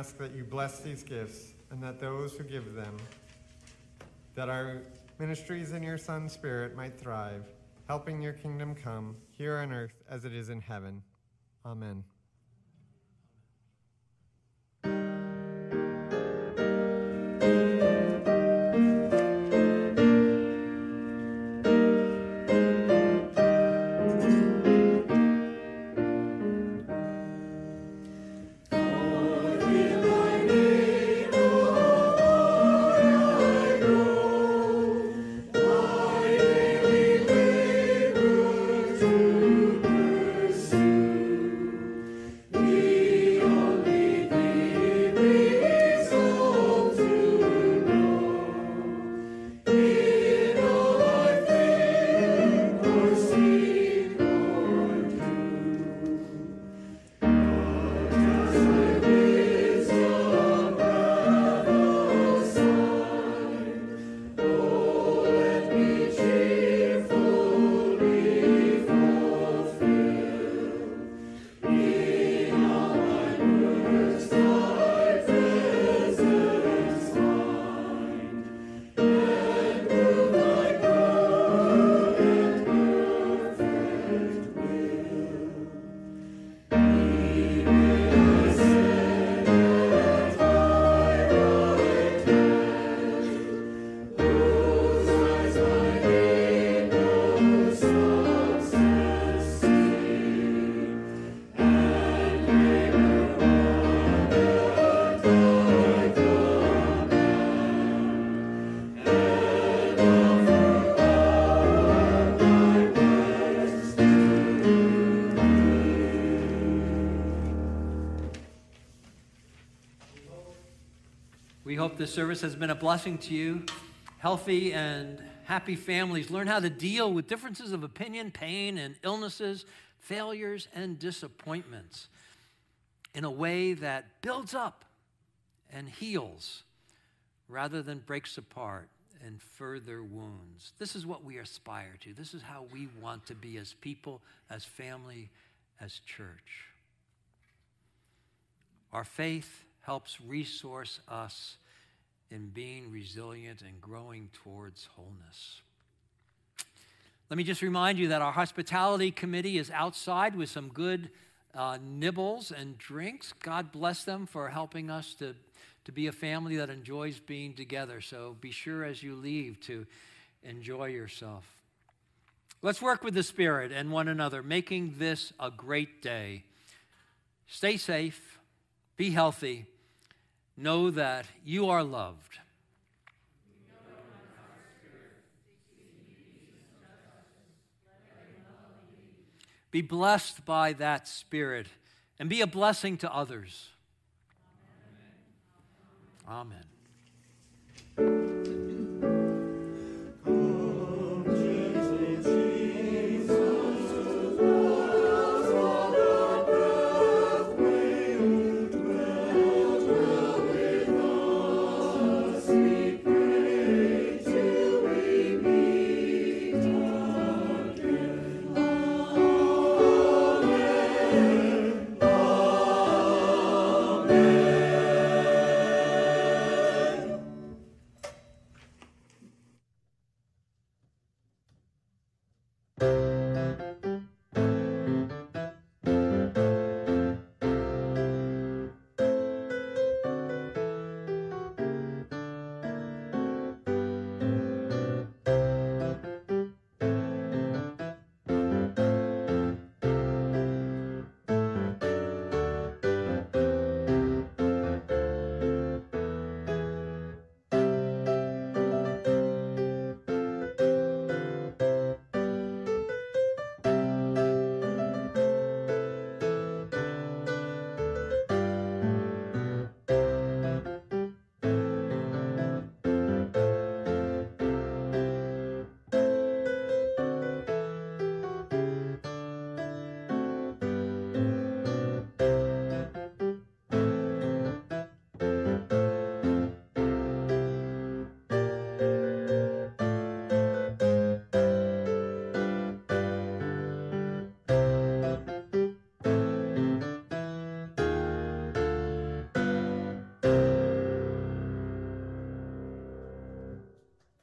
ask that you bless these gifts and that those who give them, that our ministries in your Son's Spirit might thrive, helping your kingdom come here on earth as it is in heaven. Amen. This service has been a blessing to you. Healthy and happy families learn how to deal with differences of opinion, pain, and illnesses, failures, and disappointments in a way that builds up and heals rather than breaks apart and further wounds. This is what we aspire to. This is how we want to be as people, as family, as church. Our faith helps resource us in being resilient and growing towards wholeness. Let me just remind you that our hospitality committee is outside with some good uh, nibbles and drinks. God bless them for helping us to, to be a family that enjoys being together. So be sure as you leave to enjoy yourself. Let's work with the Spirit and one another, making this a great day. Stay safe, be healthy know that you are loved. Be blessed by that Spirit and be a blessing to others. Amen.